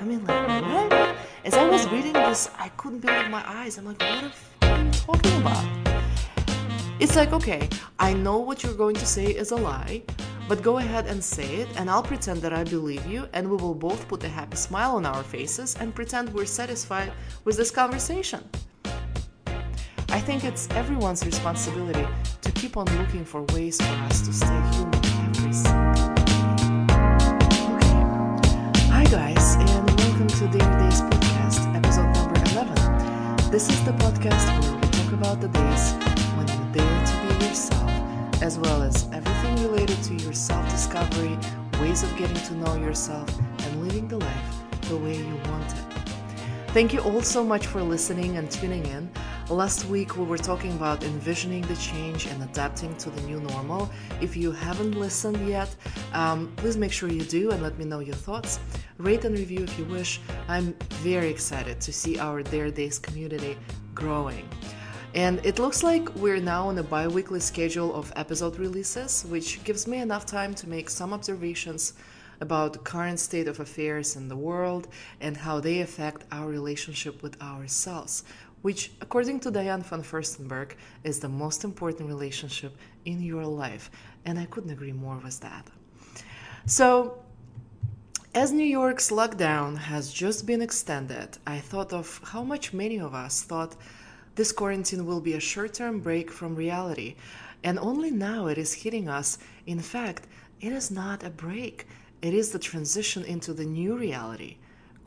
I mean, like, what? As I was reading this, I couldn't believe my eyes. I'm like, what the f- are you talking about? It's like, okay, I know what you're going to say is a lie, but go ahead and say it, and I'll pretend that I believe you, and we will both put a happy smile on our faces and pretend we're satisfied with this conversation. I think it's everyone's responsibility to keep on looking for ways for us to stay human This is the podcast where we talk about the days when you dare to be yourself, as well as everything related to your self discovery, ways of getting to know yourself, and living the life the way you want it. Thank you all so much for listening and tuning in. Last week we were talking about envisioning the change and adapting to the new normal. If you haven't listened yet, um, please make sure you do and let me know your thoughts. Rate and review if you wish. I'm very excited to see our Dare Days community growing. And it looks like we're now on a bi weekly schedule of episode releases, which gives me enough time to make some observations about the current state of affairs in the world and how they affect our relationship with ourselves, which, according to Diane von Furstenberg, is the most important relationship in your life. And I couldn't agree more with that. So, as New York's lockdown has just been extended, I thought of how much many of us thought this quarantine will be a short term break from reality, and only now it is hitting us. In fact, it is not a break, it is the transition into the new reality,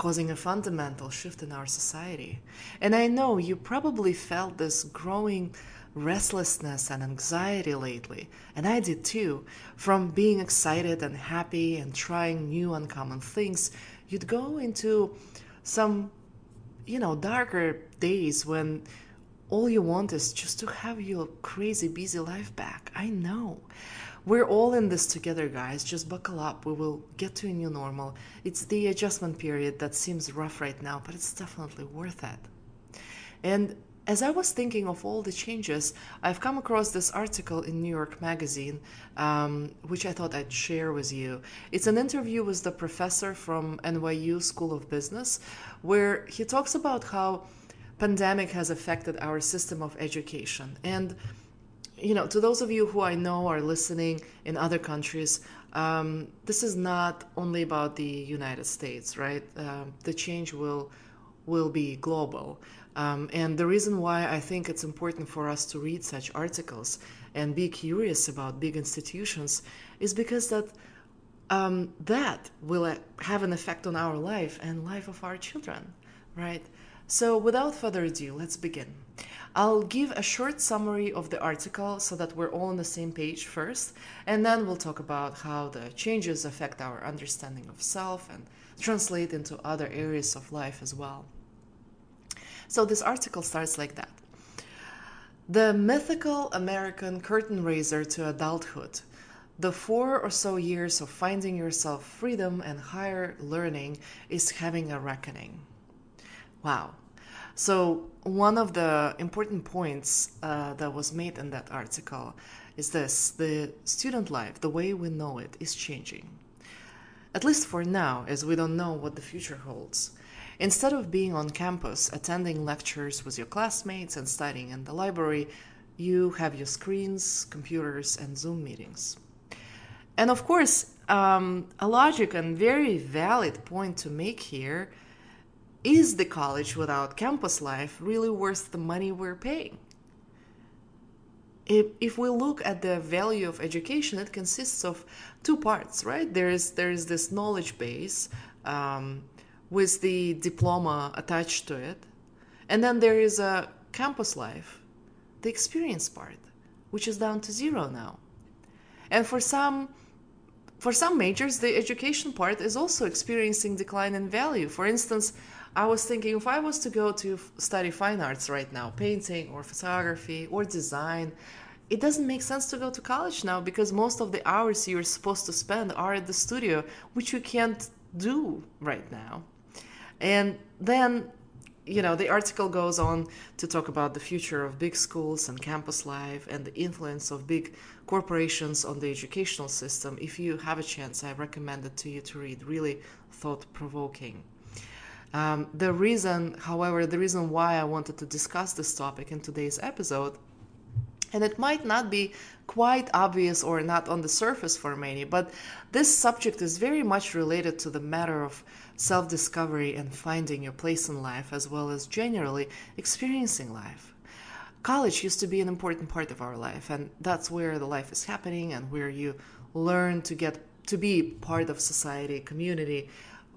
causing a fundamental shift in our society. And I know you probably felt this growing restlessness and anxiety lately, and I did too. From being excited and happy and trying new uncommon things, you'd go into some, you know, darker days when all you want is just to have your crazy busy life back. I know. We're all in this together, guys. Just buckle up. We will get to a new normal. It's the adjustment period that seems rough right now, but it's definitely worth it. And as I was thinking of all the changes, I've come across this article in New York Magazine, um, which I thought I'd share with you. It's an interview with the professor from NYU School of Business, where he talks about how pandemic has affected our system of education and you know, to those of you who I know are listening in other countries, um, this is not only about the United States, right? Uh, the change will will be global, um, and the reason why I think it's important for us to read such articles and be curious about big institutions is because that um, that will have an effect on our life and life of our children, right? So, without further ado, let's begin. I'll give a short summary of the article so that we're all on the same page first, and then we'll talk about how the changes affect our understanding of self and translate into other areas of life as well. So, this article starts like that The mythical American curtain raiser to adulthood. The four or so years of finding yourself freedom and higher learning is having a reckoning. Wow, so, one of the important points uh, that was made in that article is this the student life, the way we know it, is changing. At least for now, as we don't know what the future holds. Instead of being on campus, attending lectures with your classmates and studying in the library, you have your screens, computers, and Zoom meetings. And of course, um, a logic and very valid point to make here is the college without campus life really worth the money we're paying? If, if we look at the value of education, it consists of two parts, right? There is there is this knowledge base um, with the diploma attached to it, and then there is a campus life, the experience part, which is down to zero now. And for some for some majors, the education part is also experiencing decline in value. For instance, I was thinking if I was to go to study fine arts right now, painting or photography or design, it doesn't make sense to go to college now because most of the hours you're supposed to spend are at the studio, which you can't do right now. And then, you know, the article goes on to talk about the future of big schools and campus life and the influence of big corporations on the educational system. If you have a chance, I recommend it to you to read. Really thought provoking. Um, the reason, however, the reason why I wanted to discuss this topic in today's episode, and it might not be quite obvious or not on the surface for many, but this subject is very much related to the matter of self discovery and finding your place in life, as well as generally experiencing life. College used to be an important part of our life, and that's where the life is happening and where you learn to get to be part of society, community,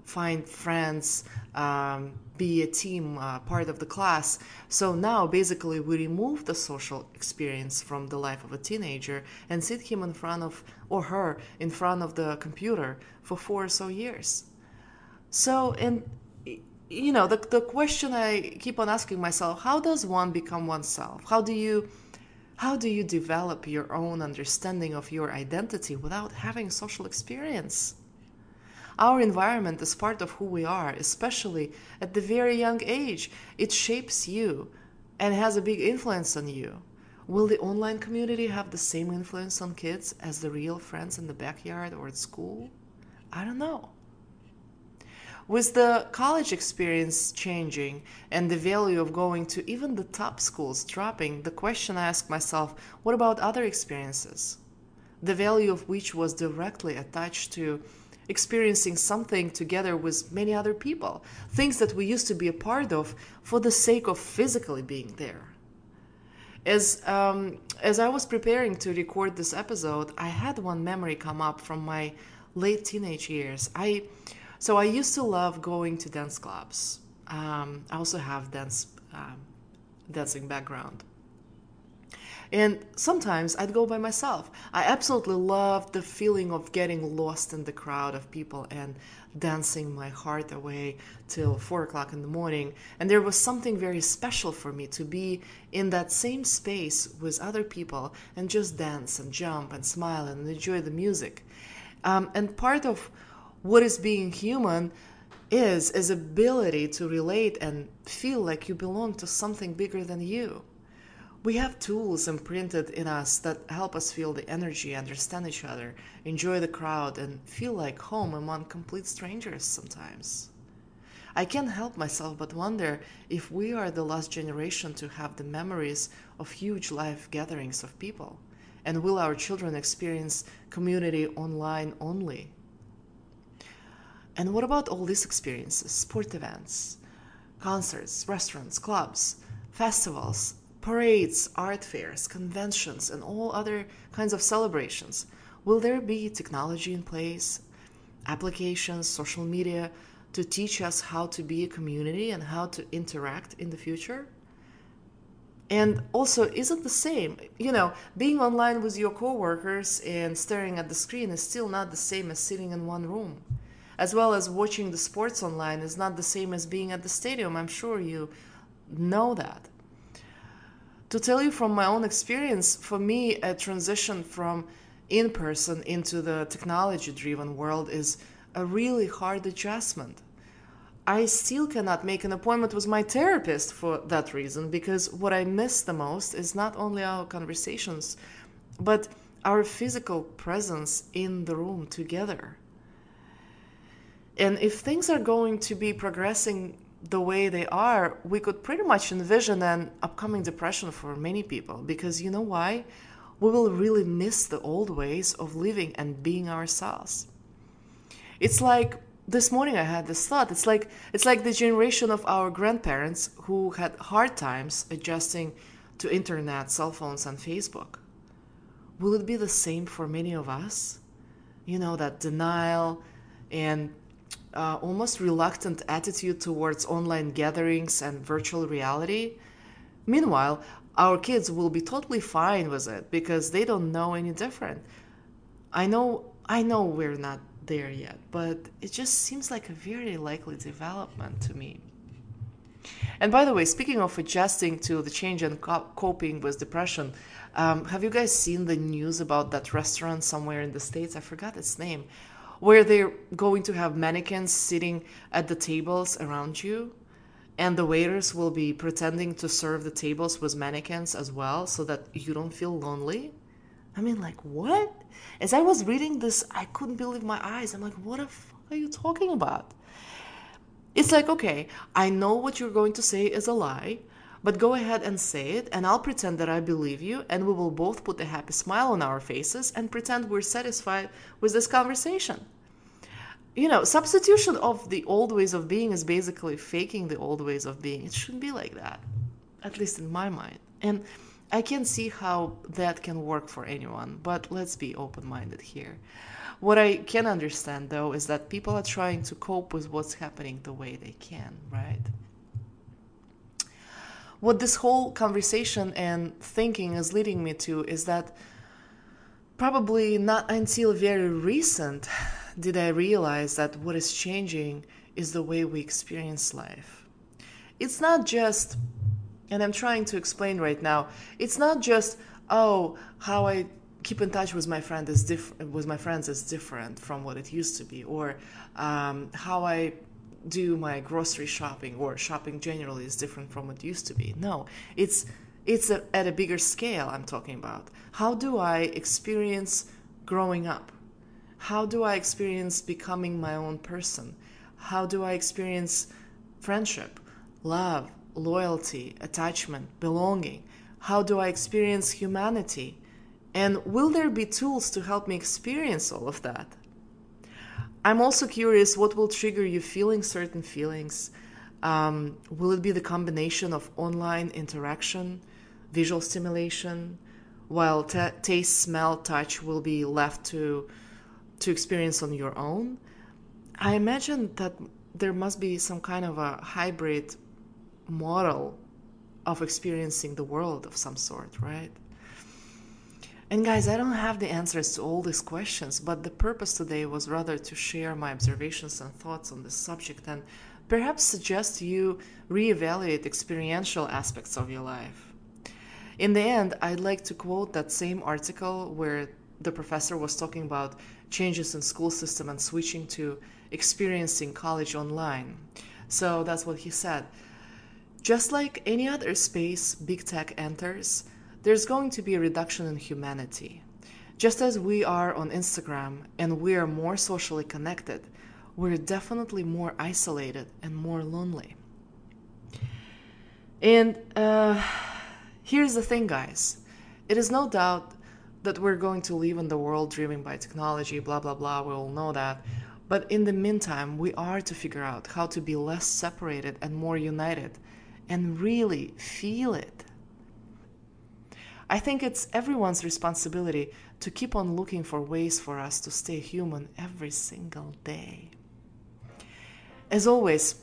find friends, um, be a team, uh, part of the class. So now basically we remove the social experience from the life of a teenager and sit him in front of, or her, in front of the computer for four or so years. So, and you know, the, the question I keep on asking myself, how does one become oneself? How do you how do you develop your own understanding of your identity without having social experience? Our environment is part of who we are, especially at the very young age. It shapes you and has a big influence on you. Will the online community have the same influence on kids as the real friends in the backyard or at school? I don't know. With the college experience changing and the value of going to even the top schools dropping, the question I ask myself what about other experiences? The value of which was directly attached to experiencing something together with many other people, things that we used to be a part of for the sake of physically being there. As, um, as I was preparing to record this episode, I had one memory come up from my late teenage years. I, so I used to love going to dance clubs. Um, I also have dance um, dancing background. And sometimes I'd go by myself. I absolutely loved the feeling of getting lost in the crowd of people and dancing my heart away till four o'clock in the morning. And there was something very special for me to be in that same space with other people and just dance and jump and smile and enjoy the music. Um, and part of what is being human is is ability to relate and feel like you belong to something bigger than you we have tools imprinted in us that help us feel the energy, understand each other, enjoy the crowd, and feel like home among complete strangers sometimes. I can't help myself but wonder if we are the last generation to have the memories of huge live gatherings of people. And will our children experience community online only? And what about all these experiences? Sport events, concerts, restaurants, clubs, festivals, parades, art fairs, conventions, and all other kinds of celebrations? Will there be technology in place, applications, social media to teach us how to be a community and how to interact in the future? And also, is it the same? You know, being online with your coworkers and staring at the screen is still not the same as sitting in one room. As well as watching the sports online is not the same as being at the stadium. I'm sure you know that to tell you from my own experience, for me, a transition from in person into the technology driven world is a really hard adjustment. I still cannot make an appointment with my therapist for that reason because what I miss the most is not only our conversations, but our physical presence in the room together. And if things are going to be progressing the way they are, we could pretty much envision an upcoming depression for many people because you know why? We will really miss the old ways of living and being ourselves. It's like this morning I had this thought. It's like it's like the generation of our grandparents who had hard times adjusting to internet, cell phones and Facebook. Will it be the same for many of us? You know, that denial and uh, almost reluctant attitude towards online gatherings and virtual reality. Meanwhile, our kids will be totally fine with it because they don't know any different. I know I know we're not there yet, but it just seems like a very likely development to me. And by the way, speaking of adjusting to the change and coping with depression, um, have you guys seen the news about that restaurant somewhere in the States? I forgot its name, where they're going to have mannequins sitting at the tables around you and the waiters will be pretending to serve the tables with mannequins as well so that you don't feel lonely. I mean like what? As i was reading this i couldn't believe my eyes. I'm like what the fuck are you talking about? It's like, okay, I know what you're going to say is a lie, but go ahead and say it, and I'll pretend that I believe you, and we will both put a happy smile on our faces and pretend we're satisfied with this conversation. You know, substitution of the old ways of being is basically faking the old ways of being. It shouldn't be like that, at least in my mind. And I can see how that can work for anyone, but let's be open minded here. What I can understand though is that people are trying to cope with what's happening the way they can, right? What this whole conversation and thinking is leading me to is that probably not until very recent did I realize that what is changing is the way we experience life. It's not just and I'm trying to explain right now. It's not just oh how I keep in touch with my friend is different with my friends is different from what it used to be, or um, how I do my grocery shopping or shopping generally is different from what used to be. No, it's it's a, at a bigger scale. I'm talking about how do I experience growing up? How do I experience becoming my own person? How do I experience friendship, love, loyalty, attachment, belonging? How do I experience humanity? And will there be tools to help me experience all of that? I'm also curious what will trigger you feeling certain feelings. Um, will it be the combination of online interaction, visual stimulation, while t- taste, smell, touch will be left to to experience on your own? I imagine that there must be some kind of a hybrid model of experiencing the world of some sort, right? And guys, I don't have the answers to all these questions, but the purpose today was rather to share my observations and thoughts on this subject and perhaps suggest you reevaluate experiential aspects of your life. In the end, I'd like to quote that same article where the professor was talking about changes in school system and switching to experiencing college online. So that's what he said. Just like any other space big tech enters, there's going to be a reduction in humanity. Just as we are on Instagram and we are more socially connected, we're definitely more isolated and more lonely. And uh, here's the thing, guys it is no doubt that we're going to live in the world driven by technology, blah, blah, blah, we all know that. But in the meantime, we are to figure out how to be less separated and more united and really feel it. I think it's everyone's responsibility to keep on looking for ways for us to stay human every single day. As always,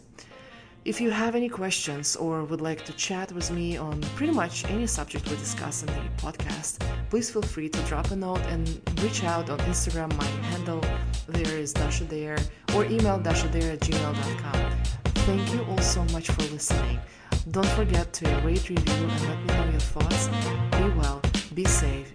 if you have any questions or would like to chat with me on pretty much any subject we discuss in the podcast, please feel free to drop a note and reach out on Instagram. My handle there is Dasha Dare or email dashadare at gmail.com. Thank you all so much for listening. Don't forget to rate, review, and let me know your thoughts. Be well, be safe,